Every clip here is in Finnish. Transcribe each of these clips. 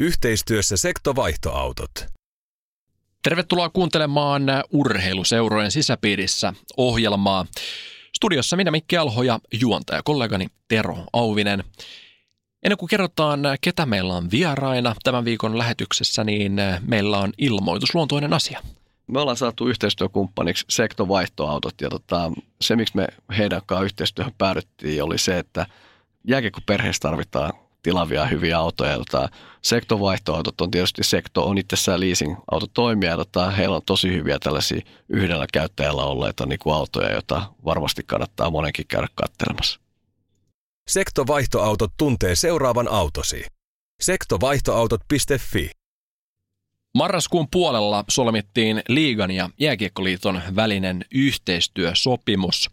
Yhteistyössä sektovaihtoautot. Tervetuloa kuuntelemaan Urheiluseurojen sisäpiirissä ohjelmaa. Studiossa minä Mikki Alho ja juontaja kollegani Tero Auvinen. Ennen kuin kerrotaan, ketä meillä on vieraina tämän viikon lähetyksessä, niin meillä on ilmoitusluontoinen asia. Me ollaan saatu yhteistyökumppaniksi sektovaihtoautot ja tota, se, miksi me heidän kanssaan yhteistyöhön päädyttiin, oli se, että jääkiekkoperheessä tarvitaan tilavia hyviä autoja. Tota, sektovaihtoautot on tietysti Sekto on itsessään leasing-autotoimija. Tota, heillä on tosi hyviä tällaisia yhdellä käyttäjällä olleita niin kuin autoja, joita varmasti kannattaa monenkin käydä katselemassa. Sektovaihtoautot tuntee seuraavan autosi. Sektovaihtoautot.fi Marraskuun puolella solmittiin Liigan ja Jääkiekkoliiton välinen yhteistyösopimus.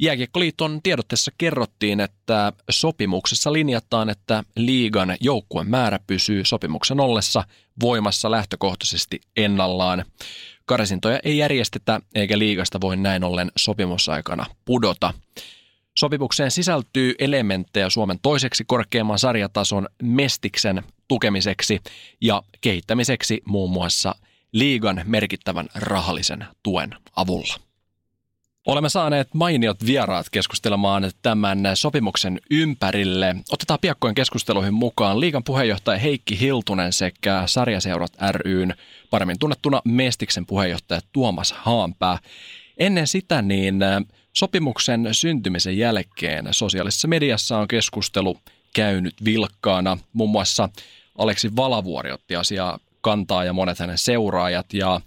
Jääkiekkoliiton tiedotteessa kerrottiin, että sopimuksessa linjataan, että liigan joukkueen määrä pysyy sopimuksen ollessa voimassa lähtökohtaisesti ennallaan. Karsintoja ei järjestetä eikä liigasta voi näin ollen sopimusaikana pudota. Sopimukseen sisältyy elementtejä Suomen toiseksi korkeamman sarjatason Mestiksen tukemiseksi ja kehittämiseksi muun muassa liigan merkittävän rahallisen tuen avulla. Olemme saaneet mainiot vieraat keskustelemaan tämän sopimuksen ympärille. Otetaan piakkojen keskusteluihin mukaan liigan puheenjohtaja Heikki Hiltunen sekä Sarjaseurat ryn paremmin tunnettuna Mestiksen puheenjohtaja Tuomas Haanpää. Ennen sitä niin sopimuksen syntymisen jälkeen sosiaalisessa mediassa on keskustelu käynyt vilkkaana. Muun muassa Aleksi Valavuori otti asiaa kantaa ja monet hänen seuraajat ja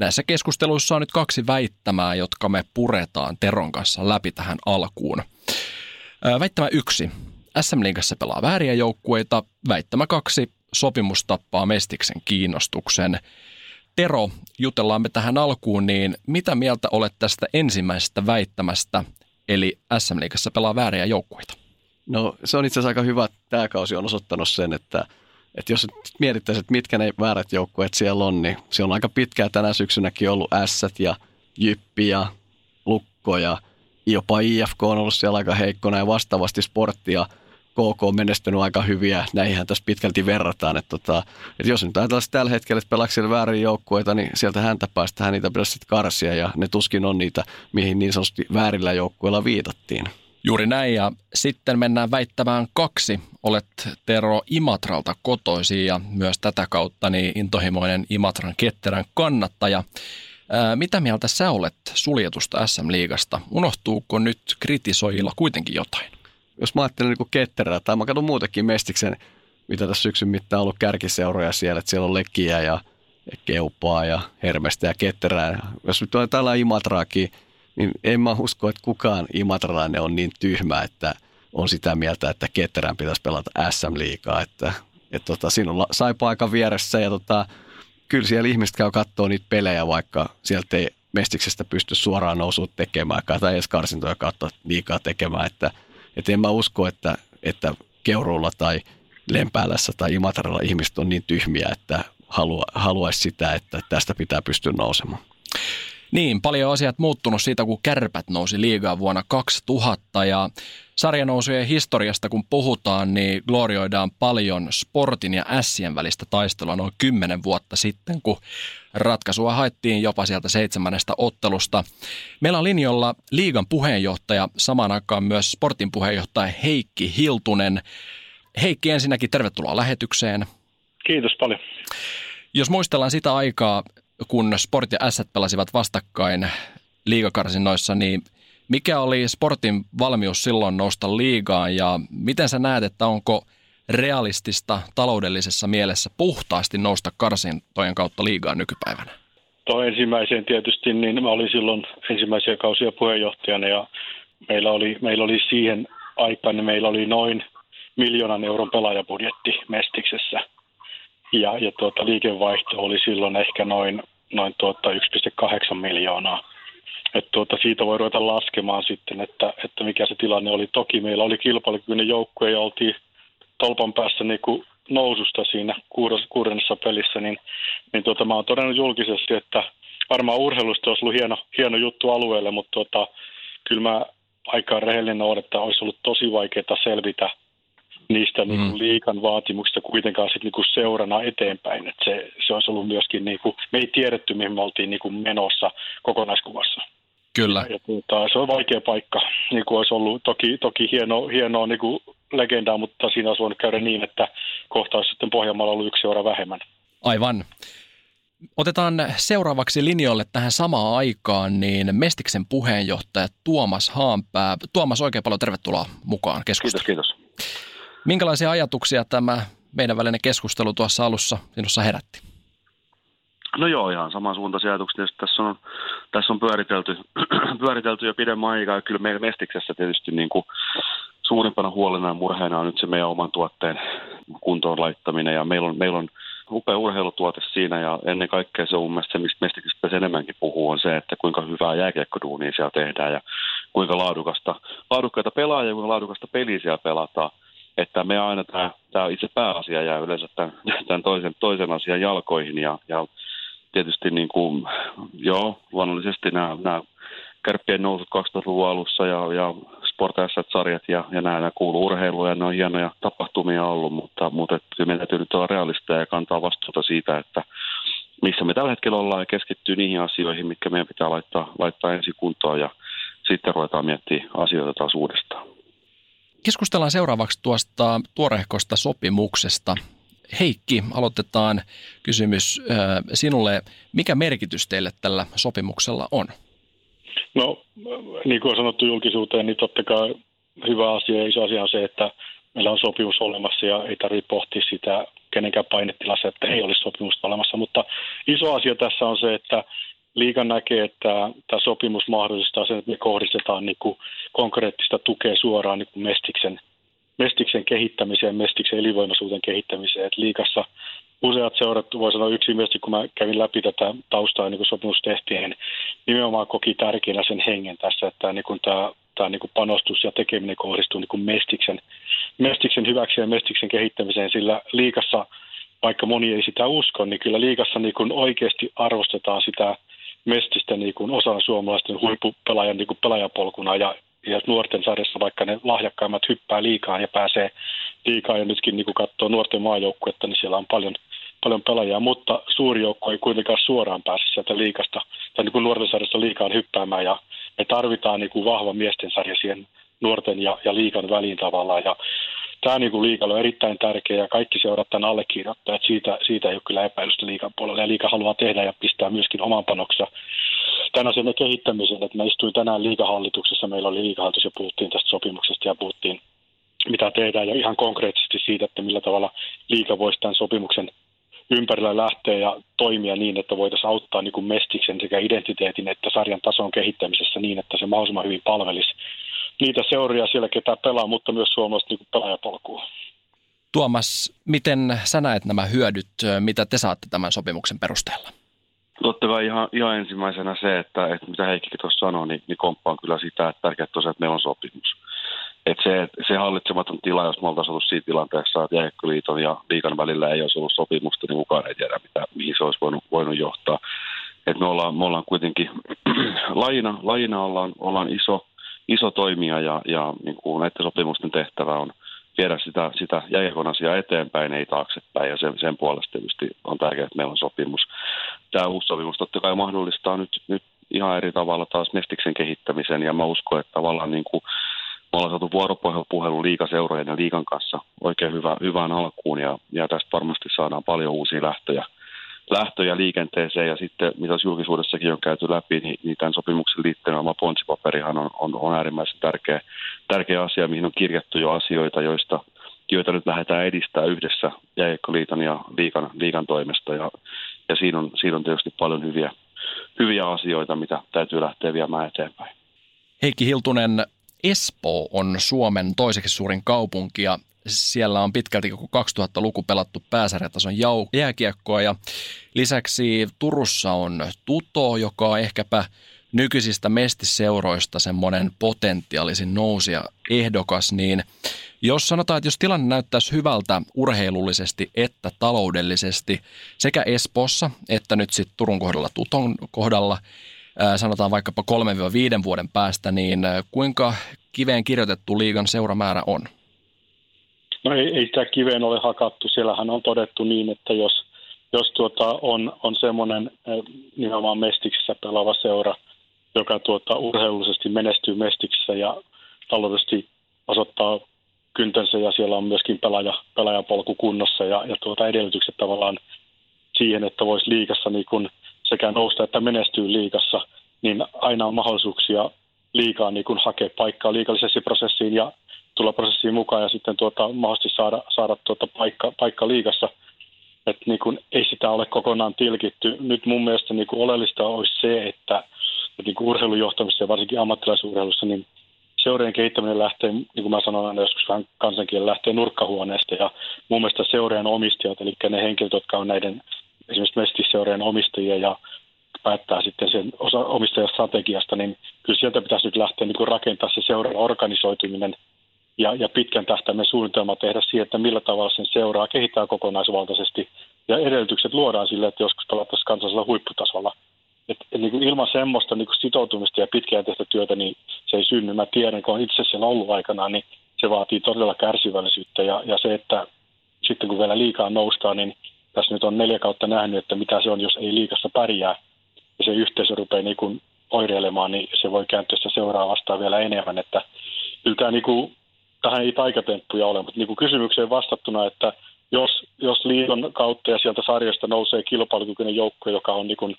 Näissä keskusteluissa on nyt kaksi väittämää, jotka me puretaan Teron kanssa läpi tähän alkuun. Väittämä yksi. SM Liigassa pelaa vääriä joukkueita. Väittämä kaksi. Sopimus tappaa Mestiksen kiinnostuksen. Tero, jutellaan me tähän alkuun, niin mitä mieltä olet tästä ensimmäisestä väittämästä, eli SM Liigassa pelaa vääriä joukkueita? No se on itse asiassa aika hyvä. Tämä kausi on osoittanut sen, että – että jos mietittäisiin, että mitkä ne väärät joukkueet siellä on, niin se on aika pitkään tänä syksynäkin ollut Ässät ja Jyppi ja Lukko ja jopa IFK on ollut siellä aika heikkona ja vastaavasti sporttia KK on menestynyt aika hyviä. Näihin tässä pitkälti verrataan. Että, tota, että jos nyt ajatellaan tällä hetkellä, että pelaako siellä väärin joukkueita, niin sieltä häntä päästä niitä pitäisi karsia ja ne tuskin on niitä, mihin niin sanotusti väärillä joukkueilla viitattiin. Juuri näin ja sitten mennään väittämään kaksi. Olet Tero Imatralta kotoisin ja myös tätä kautta niin intohimoinen Imatran ketterän kannattaja. Ää, mitä mieltä sä olet suljetusta SM-liigasta? Unohtuuko nyt kritisoijilla kuitenkin jotain? Jos mä ajattelen niin ketterää tai mä katson muutenkin Mestiksen, mitä tässä syksyn mittaan on ollut kärkiseuroja siellä, että siellä on Lekiä ja Keupaa ja Hermestä ja Ketterää. Jos nyt on tällä Imatraakin, niin en mä usko, että kukaan imatralainen on niin tyhmä, että on sitä mieltä, että Ketterän pitäisi pelata SM-liigaa. Että, että tota, siinä on saipa vieressä ja tota, kyllä siellä ihmiset käy katsoa niitä pelejä, vaikka sieltä ei Mestiksestä pysty suoraan nousua tekemään tai edes karsintoja kautta liikaa tekemään. Että, että en mä usko, että, että Keurulla tai Lempäälässä tai Imatralla ihmiset on niin tyhmiä, että halua, haluaisi sitä, että tästä pitää pystyä nousemaan. Niin, paljon asiat muuttunut siitä, kun kärpät nousi liigaa vuonna 2000 ja sarjanousujen historiasta kun puhutaan, niin glorioidaan paljon sportin ja ässien välistä taistelua noin kymmenen vuotta sitten, kun ratkaisua haettiin jopa sieltä seitsemännestä ottelusta. Meillä on linjalla liigan puheenjohtaja, samaan aikaan myös sportin puheenjohtaja Heikki Hiltunen. Heikki, ensinnäkin tervetuloa lähetykseen. Kiitos paljon. Jos muistellaan sitä aikaa, kun Sport ja S pelasivat vastakkain liigakarsinnoissa, niin mikä oli Sportin valmius silloin nousta liigaan ja miten sä näet, että onko realistista taloudellisessa mielessä puhtaasti nousta karsintojen kautta liigaan nykypäivänä? Tuo ensimmäiseen tietysti, niin mä olin silloin ensimmäisiä kausia puheenjohtajana ja meillä oli, meillä oli siihen aikaan, niin meillä oli noin miljoonan euron pelaajabudjetti Mestiksessä. Ja, ja tuota, liikevaihto oli silloin ehkä noin, noin tuota 1,8 miljoonaa. Et tuota, siitä voi ruveta laskemaan sitten, että, että mikä se tilanne oli. Toki meillä oli kilpailukykyinen joukkue ja oltiin tolpan päässä niin kuin noususta siinä kuudennessa pelissä, niin, niin tuota, mä oon todennut julkisesti, että varmaan urheilusta olisi ollut hieno, hieno juttu alueelle, mutta tuota, kyllä mä aika rehellinen olen, että olisi ollut tosi vaikeaa selvitä niistä niin kuin mm. liikan vaatimuksista kuitenkaan sit niin kuin seurana eteenpäin. Et se, se olisi ollut myöskin, niin kuin, me ei tiedetty, mihin me oltiin niin kuin menossa kokonaiskuvassa. Kyllä. Ja, tuota, se on vaikea paikka. Niin kuin olisi ollut toki, toki hieno, hienoa niin kuin legendaa, mutta siinä olisi voinut käydä niin, että kohta olisi sitten Pohjanmaalla ollut yksi seura vähemmän. Aivan. Otetaan seuraavaksi linjoille tähän samaan aikaan niin Mestiksen puheenjohtaja Tuomas Haanpää. Tuomas, oikein paljon tervetuloa mukaan keskusteluun. Kiitos, kiitos. Minkälaisia ajatuksia tämä meidän välinen keskustelu tuossa alussa sinussa herätti? No joo, ihan samansuuntaisia ajatuksia. Tässä on, tässä on pyöritelty, pyöritelty jo pidemmän aikaa. Kyllä meillä Mestiksessä tietysti niin kuin suurimpana huolena ja murheena on nyt se meidän oman tuotteen kuntoon laittaminen. Ja meillä on, meillä on upea urheilutuote siinä ja ennen kaikkea se on mun mielestä se, mistä Mestiksestä enemmänkin puhuu, on se, että kuinka hyvää jääkiekkoduunia siellä tehdään ja kuinka laadukasta, laadukkaita pelaajia ja kuinka laadukasta peliä siellä pelataan. Että me aina tämä, tämä itse pääasia jää yleensä tämän, tämän toisen, toisen asian jalkoihin ja, ja tietysti niin kuin, joo, luonnollisesti nämä, nämä kärppien nousut 2000-luvun alussa ja, ja Sport sarjat ja, ja nämä, nämä kuuluu urheiluun ja ne on hienoja tapahtumia ollut, mutta, mutta että meidän täytyy nyt olla realista ja kantaa vastuuta siitä, että missä me tällä hetkellä ollaan ja keskittyy niihin asioihin, mitkä meidän pitää laittaa, laittaa ensin kuntoon ja sitten ruvetaan miettimään asioita taas uudestaan. Keskustellaan seuraavaksi tuosta tuorehkosta sopimuksesta. Heikki, aloitetaan kysymys sinulle. Mikä merkitys teille tällä sopimuksella on? No, niin kuin on sanottu julkisuuteen, niin totta kai hyvä asia ja iso asia on se, että meillä on sopimus olemassa ja ei tarvitse pohtia sitä kenenkään painetilassa, että ei olisi sopimusta olemassa. Mutta iso asia tässä on se, että liikan näkee, että tämä sopimus mahdollistaa sen, että me kohdistetaan niin kuin konkreettista tukea suoraan niin kuin Mestiksen, Mestiksen kehittämiseen, Mestiksen elinvoimaisuuden kehittämiseen. Et liikassa useat seurat, voi sanoa yksimielisesti, kun mä kävin läpi tätä taustaa niin kuin sopimus tehtiin, niin nimenomaan koki tärkeänä sen hengen tässä, että niin kuin tämä, tämä niin kuin panostus ja tekeminen kohdistuu niin kuin Mestiksen, Mestiksen hyväksi ja Mestiksen kehittämiseen, sillä liikassa, vaikka moni ei sitä usko, niin kyllä liikassa niin kuin oikeasti arvostetaan sitä Mestistä niin kuin osana suomalaisten huippupelaajan niin kuin pelaajapolkuna ja ja nuorten sarjassa, vaikka ne lahjakkaimmat hyppää liikaa ja pääsee liikaa ja nytkin niin katsoo nuorten maajoukkuetta, niin siellä on paljon, paljon pelaajia, mutta suuri joukko ei kuitenkaan suoraan pääse sieltä liikasta tai niin kuin nuorten sarjassa liikaan hyppäämään ja me tarvitaan niin kuin vahva miesten sarja siihen nuorten ja, ja liikan väliin tavallaan ja tämä niin kuin liikalla on erittäin tärkeä ja kaikki seurat tämän allekirjoittaa, että siitä, siitä ei ole kyllä epäilystä liikan puolella. Ja liika haluaa tehdä ja pistää myöskin oman panoksa tämän asian kehittämiseen, että mä istuin tänään liikahallituksessa, meillä oli liikahallitus ja puhuttiin tästä sopimuksesta ja puhuttiin mitä tehdään ja ihan konkreettisesti siitä, että millä tavalla liika voisi tämän sopimuksen ympärillä lähteä ja toimia niin, että voitaisiin auttaa niin kuin Mestiksen sekä identiteetin että sarjan tason kehittämisessä niin, että se mahdollisimman hyvin palvelisi niitä seuria siellä, ketä pelaa, mutta myös suomalaista niin pelaajapolkua. Tuomas, miten sä näet nämä hyödyt, mitä te saatte tämän sopimuksen perusteella? Totta kai ihan, ihan ensimmäisenä se, että, että mitä Heikkikin tuossa sanoi, niin, niin komppaan kyllä sitä, että tärkeää tosiaan, että meillä on sopimus. Että se, se hallitsematon tila, jos me oltaisiin ollut siinä tilanteessa, että Jääkkoliiton ja liikan välillä ei olisi ollut sopimusta, niin kukaan ei tiedä, mitä, mihin se olisi voinut, voinut johtaa. Et me, ollaan, me ollaan kuitenkin, lajina, lajina ollaan, ollaan iso, iso toimija ja, ja niin kuin näiden sopimusten tehtävä on viedä sitä, sitä jääkiekon asiaa eteenpäin, ei taaksepäin, ja sen, sen puolesta tietysti on tärkeää, että meillä on sopimus. Tämä uusi sopimus totta kai mahdollistaa nyt, nyt ihan eri tavalla taas Mestiksen kehittämisen, ja mä uskon, että tavallaan niin kuin me ollaan saatu vuoropuhelu liikaseurojen ja liikan kanssa oikein hyvä, hyvään alkuun, ja, ja tästä varmasti saadaan paljon uusia lähtöjä lähtöjä liikenteeseen ja sitten mitä julkisuudessakin on käyty läpi, niin, niin tämän sopimuksen liittyen oma ponsipaperihan on, on, on äärimmäisen tärkeä, tärkeä asia, mihin on kirjattu jo asioita, joista joita nyt lähdetään edistää yhdessä Jääkköliiton ja liikan, liikan toimesta ja, ja siinä, on, siinä on tietysti paljon hyviä, hyviä asioita, mitä täytyy lähteä viemään eteenpäin. Heikki Hiltunen, Espoo on Suomen toiseksi suurin kaupunki ja siellä on pitkälti koko 2000-luku pelattu pääsarjatason jääkiekkoa ja lisäksi Turussa on Tuto, joka on ehkäpä nykyisistä mestiseuroista semmoinen potentiaalisin nousia ehdokas, niin jos sanotaan, että jos tilanne näyttäisi hyvältä urheilullisesti että taloudellisesti sekä Espossa että nyt sitten Turun kohdalla Tuton kohdalla, sanotaan vaikkapa 3-5 vuoden päästä, niin kuinka kiveen kirjoitettu liigan seuramäärä on? No ei, ei sitä kiveen ole hakattu. Siellähän on todettu niin, että jos, jos tuota on, on semmoinen nimenomaan Mestiksessä pelaava seura, joka tuota, urheilullisesti menestyy Mestiksessä ja taloudellisesti osoittaa kyntänsä ja siellä on myöskin pelaaja, pelaajapolku kunnossa ja, ja tuota edellytykset tavallaan siihen, että voisi liikassa niin kun sekä nousta että menestyy liikassa, niin aina on mahdollisuuksia liikaa niin kun hakea paikkaa liikallisessa prosessiin ja tulla prosessiin mukaan ja sitten tuota, mahdollisesti saada, saada tuota paikka, paikka liikassa. Että niin kun ei sitä ole kokonaan tilkitty. Nyt mun mielestä niin oleellista olisi se, että, että niin urheilujohtamisessa ja varsinkin ammattilaisurheilussa, niin seurien kehittäminen lähtee, niin kuin mä sanon aina joskus vähän kansankielellä, lähtee nurkkahuoneesta ja mun mielestä seurien omistajat, eli ne henkilöt, jotka on näiden esimerkiksi mestisseurien omistajia ja päättää sitten sen omistajastrategiasta, niin kyllä sieltä pitäisi nyt lähteä niin kuin rakentaa se seuran organisoituminen ja, ja pitkän tähtäimen suunnitelma tehdä siihen, että millä tavalla sen seuraa kehittää kokonaisvaltaisesti ja edellytykset luodaan sille, että joskus pelattaisiin kansallisella huipputasolla. Et, et niin kuin ilman semmoista niin kuin sitoutumista ja tehtä työtä, niin se ei synny. Mä tiedän, kun olen itse siellä ollut aikanaan, niin se vaatii todella kärsivällisyyttä ja, ja se, että sitten kun vielä liikaa noustaan, niin tässä nyt on neljä kautta nähnyt, että mitä se on, jos ei liikassa pärjää ja se yhteisö rupeaa niin kuin oireilemaan, niin se voi kääntyä sitä seuraa vastaan vielä enemmän. Että kyllä tämä niin kuin, tähän ei taikatemppuja ole, mutta niin kuin kysymykseen vastattuna, että jos, jos liiton kautta ja sieltä sarjasta nousee kilpailukykyinen joukko, joka on niin kuin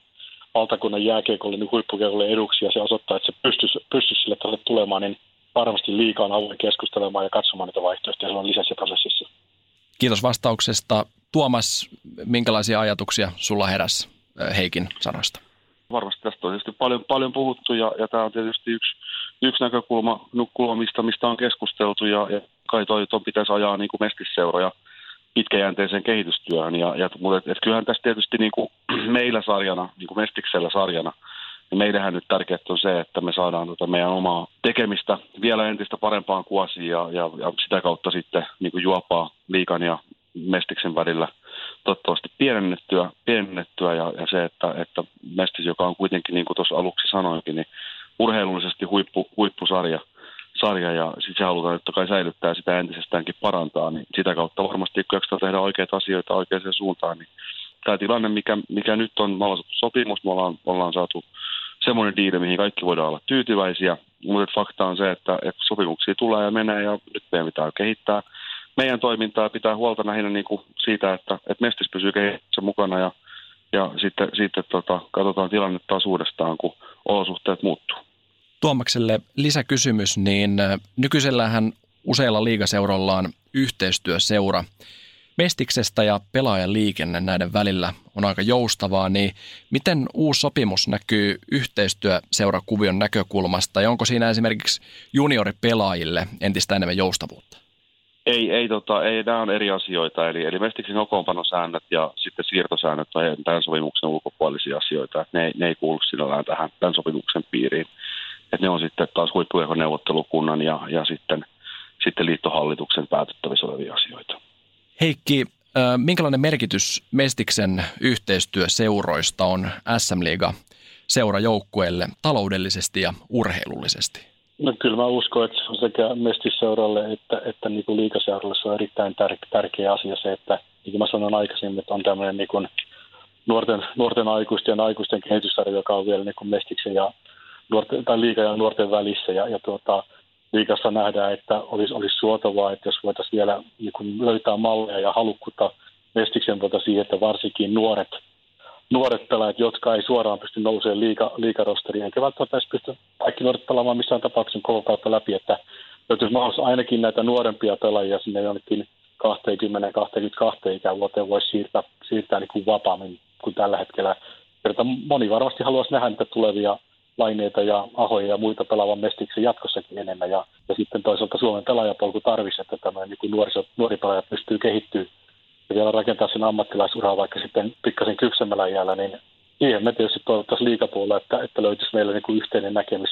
valtakunnan jääkiekolle niin huippukiekolle eduksi ja se osoittaa, että se pystyisi, pystyisi sille tälle tulemaan, niin varmasti liikaa on avoin keskustelemaan ja katsomaan niitä vaihtoehtoja silloin lisenssiprosessissa. Kiitos vastauksesta. Tuomas, minkälaisia ajatuksia sulla heräsi Heikin sanoista? Varmasti tästä on tietysti paljon, paljon puhuttu ja, ja tämä on tietysti yksi, yksi näkökulma, kulmista, mistä on keskusteltu ja, ja kai toi, toi pitäisi ajaa niin kuin mestisseuroja pitkäjänteiseen kehitystyöhön. Ja, ja, mutta et, et kyllähän tässä tietysti niin kuin meillä sarjana, niin kuin Mestiksellä sarjana, niin meidähän nyt tärkeää on se, että me saadaan tota meidän omaa tekemistä vielä entistä parempaan kuosiin ja, ja, ja sitä kautta sitten niin kuin juopaa liikan ja Mestiksen välillä toivottavasti pienennettyä, pienennettyä ja, ja se, että, että Mestis, joka on kuitenkin, niin kuin tuossa aluksi sanoinkin, niin urheilullisesti huippu, huippusarja – sarja ja sitten se halutaan että kai säilyttää sitä entisestäänkin parantaa, niin sitä kautta varmasti kun jaksaa tehdä oikeita asioita oikeaan suuntaan, niin tämä tilanne, mikä, mikä nyt on, me ollaan sopimus, me ollaan, ollaan saatu semmoinen diili, mihin kaikki voidaan olla tyytyväisiä, mutta fakta on se, että, että sopimuksia tulee ja menee ja nyt meidän pitää kehittää meidän toimintaa pitää huolta lähinnä niin kuin siitä, että, että Mestis pysyy kehityksessä mukana ja, ja sitten, sitten tota, katsotaan tilannetta taas uudestaan, kun olosuhteet muuttuu. Tuomakselle lisäkysymys, niin nykyisellähän useilla liigaseurolla on yhteistyöseura. Mestiksestä ja pelaajan liikenne näiden välillä on aika joustavaa, niin miten uusi sopimus näkyy yhteistyöseurakuvion näkökulmasta ja onko siinä esimerkiksi junioripelaajille entistä enemmän joustavuutta? Ei, ei, tota, ei nämä on eri asioita. Eli, eli Mestiksen kokoonpanosäännöt ja sitten siirtosäännöt on tämän sopimuksen ulkopuolisia asioita. Ne, ne ei kuulu sinällään tähän tämän sopimuksen piiriin että ne on sitten taas huippuehoneuvottelukunnan ja, ja sitten, sitten liittohallituksen päätettävissä olevia asioita. Heikki, minkälainen merkitys Mestiksen yhteistyöseuroista on SM Liiga seurajoukkueelle taloudellisesti ja urheilullisesti? No kyllä mä uskon, että sekä mestisseuralle että, että niin kuin liikaseuralle se on erittäin tär- tärkeä asia se, että niin kuin mä sanoin aikaisemmin, että on tämmöinen niin kuin nuorten, nuorten aikuisten ja aikuisten kehityssarja, joka on vielä niin kuin Mestiksen ja nuorten, tai liiga ja nuorten välissä. Ja, ja tuota, liikassa nähdään, että olisi, olisi suotavaa, että jos voitaisiin vielä niin kun löytää malleja ja halukkuutta mestiksen siihen, että varsinkin nuoret, nuoret pelaajat, jotka ei suoraan pysty nousemaan liiga, liikarosteriin, eikä välttämättä edes pysty kaikki nuoret pelaamaan missään tapauksessa koko kautta läpi, että löytyisi mahdollisuus ainakin näitä nuorempia pelaajia sinne jonnekin 20-22 ikävuoteen voisi siirtää, siirtää niin kuin vapaammin kuin tällä hetkellä. Moni varmasti haluaisi nähdä niitä tulevia laineita ja ahoja ja muita pelaavan mestiksi jatkossakin enemmän. Ja, ja sitten toisaalta Suomen pelaajapolku tarvisi, että tämä niin nuori pelaaja pystyy kehittyä ja vielä rakentaa sen ammattilaisuraa vaikka sitten pikkasen kypsemmällä jäällä, niin siihen me tietysti toivottaisiin liikapuolella, että, että löytyisi meillä niin kuin yhteinen näkemys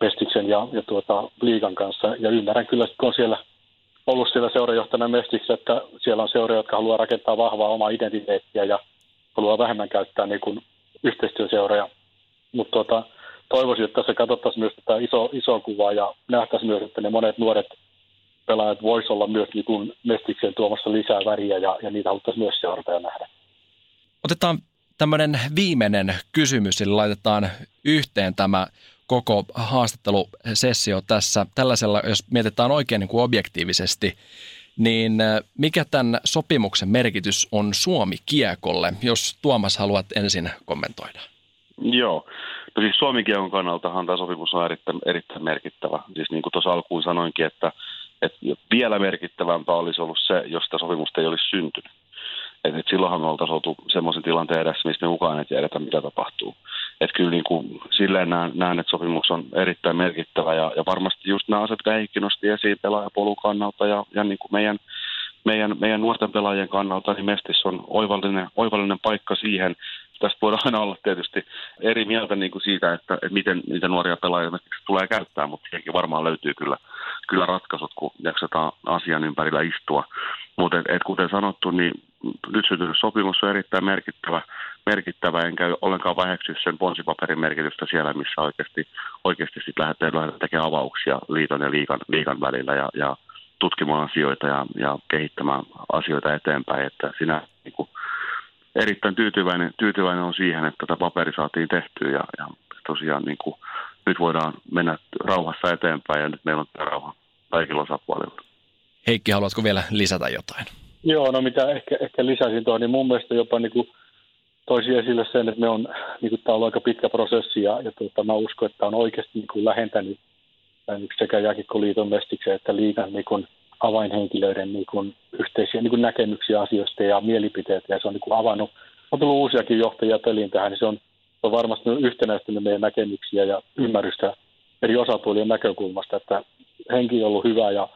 Mestiksen ja, ja tuota, liigan kanssa. Ja ymmärrän kyllä, kun on siellä ollut siellä seurajohtajana Mestiksessä, että siellä on seuroja, jotka haluaa rakentaa vahvaa omaa identiteettiä ja haluaa vähemmän käyttää niin kuin yhteistyöseuroja. Mutta tuota, toivoisin, että tässä katsottaisiin myös tätä iso, isoa kuvaa ja nähtäisiin myös, että ne monet nuoret pelaajat voisivat olla myös niin kuin Mestikseen tuomassa lisää väriä ja, ja niitä haluttaisiin myös seurata ja nähdä. Otetaan tämmöinen viimeinen kysymys, eli laitetaan yhteen tämä koko haastattelusessio tässä tällaisella, jos mietitään oikein niin kuin objektiivisesti, niin äh, mikä tämän sopimuksen merkitys on Suomi-kiekolle, jos Tuomas haluat ensin kommentoida? Joo. No siis Suomi-kiekon kannaltahan tämä sopimus on erittäin, erittäin merkittävä. Siis niin kuin tuossa alkuun sanoinkin, että, että vielä merkittävämpää olisi ollut se, jos tämä sopimusta ei olisi syntynyt. Et, et silloinhan me oltaisiin oltu semmoisen tilanteen edessä, missä me mukaan ei tiedetä, mitä tapahtuu. Et kyllä niin kuin, silleen näen, näen, että sopimus on erittäin merkittävä ja, ja varmasti just nämä asiat, mitä nosti esiin pelaajapolun kannalta ja, ja niin kuin meidän, meidän, meidän nuorten pelaajien kannalta, niin Mestis on oivallinen, oivallinen paikka siihen. Tästä voidaan aina olla tietysti eri mieltä niin kuin siitä, että, että miten niitä nuoria pelaajia tulee käyttää, mutta siihenkin varmaan löytyy kyllä, kyllä ratkaisut, kun jaksetaan asian ympärillä istua. Mutta et, et kuten sanottu, niin nyt syntynyt sopimus on erittäin merkittävä, merkittävä enkä ollenkaan väheksy sen ponsipaperin merkitystä siellä, missä oikeasti, oikeasti sitten lähdetään, lähdetään tekemään avauksia liiton ja liikan, liikan välillä ja, ja tutkimaan asioita ja, ja kehittämään asioita eteenpäin. Että sinä niin kuin, erittäin tyytyväinen, tyytyväinen on siihen, että tätä paperi saatiin tehtyä ja, ja tosiaan niin kuin, nyt voidaan mennä rauhassa eteenpäin ja nyt meillä on rauha kaikilla osapuolilla. Heikki, haluatko vielä lisätä jotain? Joo, no mitä ehkä, ehkä lisäsin tuohon, niin mun mielestä jopa niin kuin toisi esille sen, että me on, niin kuin, tämä on aika pitkä prosessi ja, ja tuota, mä uskon, että tämä on oikeasti niin kuin lähentänyt sekä Jääkikkoliiton mestiksen että liikan niin kuin, avainhenkilöiden niin kuin, yhteisiä niin kuin näkemyksiä asioista ja mielipiteitä ja se on niin kuin, avannut, on tullut uusiakin johtajia peliin tähän, niin se on, on varmasti yhtenäistynyt meidän näkemyksiä ja ymmärrystä eri osapuolien näkökulmasta, että henki on ollut hyvä ja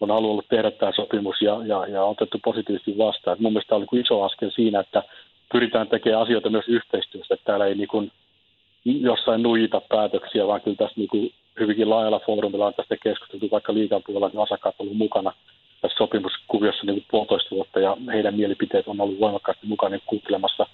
on halunnut tehdä tämä sopimus ja, ja, ja otettu positiivisesti vastaan. Et mun mielestä tämä oli iso askel siinä, että pyritään tekemään asioita myös yhteistyössä, että täällä ei niin kuin jossain nuijita päätöksiä, vaan kyllä tässä niin kuin hyvinkin laajalla foorumilla on tästä keskusteltu, vaikka liikan puolella niin osakkaat on ollut mukana tässä sopimuskuviossa niin puolitoista vuotta ja heidän mielipiteet on ollut voimakkaasti mukana niin kuuntelemassa.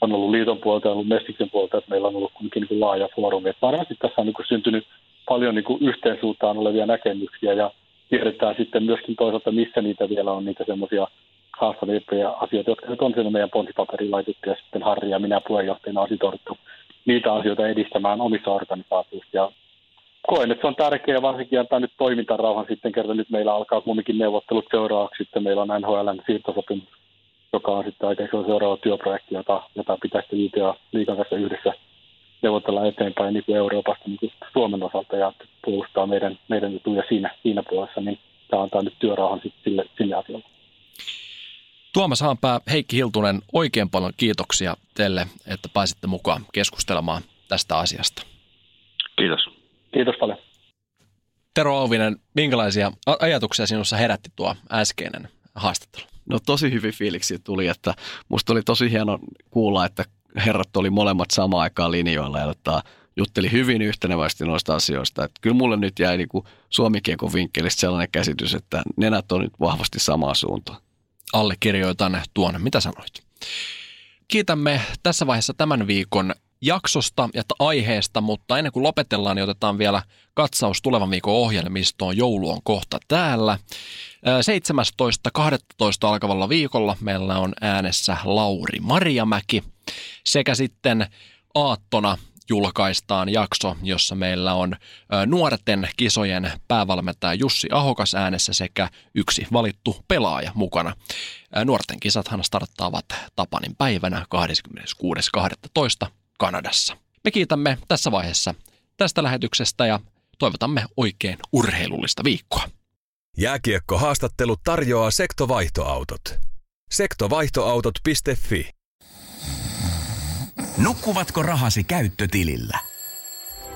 On ollut liiton puolelta ja ollut Mestiksen puolelta, että meillä on ollut kuitenkin niin laaja foorumi. Et varmasti tässä on niin kuin syntynyt paljon niin kuin yhteensuuntaan olevia näkemyksiä ja tiedetään sitten myöskin toisaalta, missä niitä vielä on, niitä semmoisia haastavimpia asioita, jotka nyt on meidän pontipaperiin laitettu ja sitten Harri ja minä puheenjohtajana on sitouduttu niitä asioita edistämään omissa organisaatioissa. Ja koen, että se on tärkeää varsinkin antaa nyt toimintarauhan sitten, kerta nyt meillä alkaa kumminkin neuvottelut seuraavaksi. Sitten meillä on NHLn siirtosopimus, joka on sitten aika seuraava työprojekti, jota, jota pitäisi liikaa liikan kanssa yhdessä neuvotella eteenpäin niin kuin Euroopasta niin kuin Suomen osalta ja puolustaa meidän, meidän etuja siinä, siinä puolessa, niin tämä antaa nyt työrauhan sitten sille, sille asialle. Tuomas Haanpää, Heikki Hiltunen, oikein paljon kiitoksia teille, että pääsitte mukaan keskustelemaan tästä asiasta. Kiitos. Kiitos paljon. Tero Auvinen, minkälaisia ajatuksia sinussa herätti tuo äskeinen haastattelu? No tosi hyvin fiiliksi tuli, että musta oli tosi hieno kuulla, että herrat oli molemmat samaan aikaan linjoilla ja että jutteli hyvin yhtenevästi noista asioista. Että kyllä mulle nyt jäi niin suomikiekon vinkkelistä sellainen käsitys, että nenät on nyt vahvasti samaa suuntaan. Allekirjoitan tuon, mitä sanoit. Kiitämme tässä vaiheessa tämän viikon jaksosta ja aiheesta, mutta ennen kuin lopetellaan, niin otetaan vielä katsaus tulevan viikon ohjelmistoon. Joulu on kohta täällä. 17.12. alkavalla viikolla meillä on äänessä Lauri Marjamäki sekä sitten aattona julkaistaan jakso, jossa meillä on nuorten kisojen päävalmentaja Jussi Ahokas äänessä sekä yksi valittu pelaaja mukana. Nuorten kisathan starttaavat Tapanin päivänä 26.12. Kanadassa. Me kiitämme tässä vaiheessa tästä lähetyksestä ja toivotamme oikein urheilullista viikkoa. Jääkiekko-haastattelu tarjoaa sektovaihtoautot. Sektovaihtoautot.fi Nukkuvatko rahasi käyttötilillä?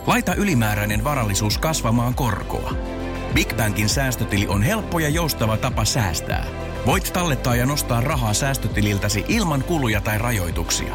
Laita ylimääräinen varallisuus kasvamaan korkoa. Big Bankin säästötili on helppo ja joustava tapa säästää. Voit tallettaa ja nostaa rahaa säästötililtäsi ilman kuluja tai rajoituksia.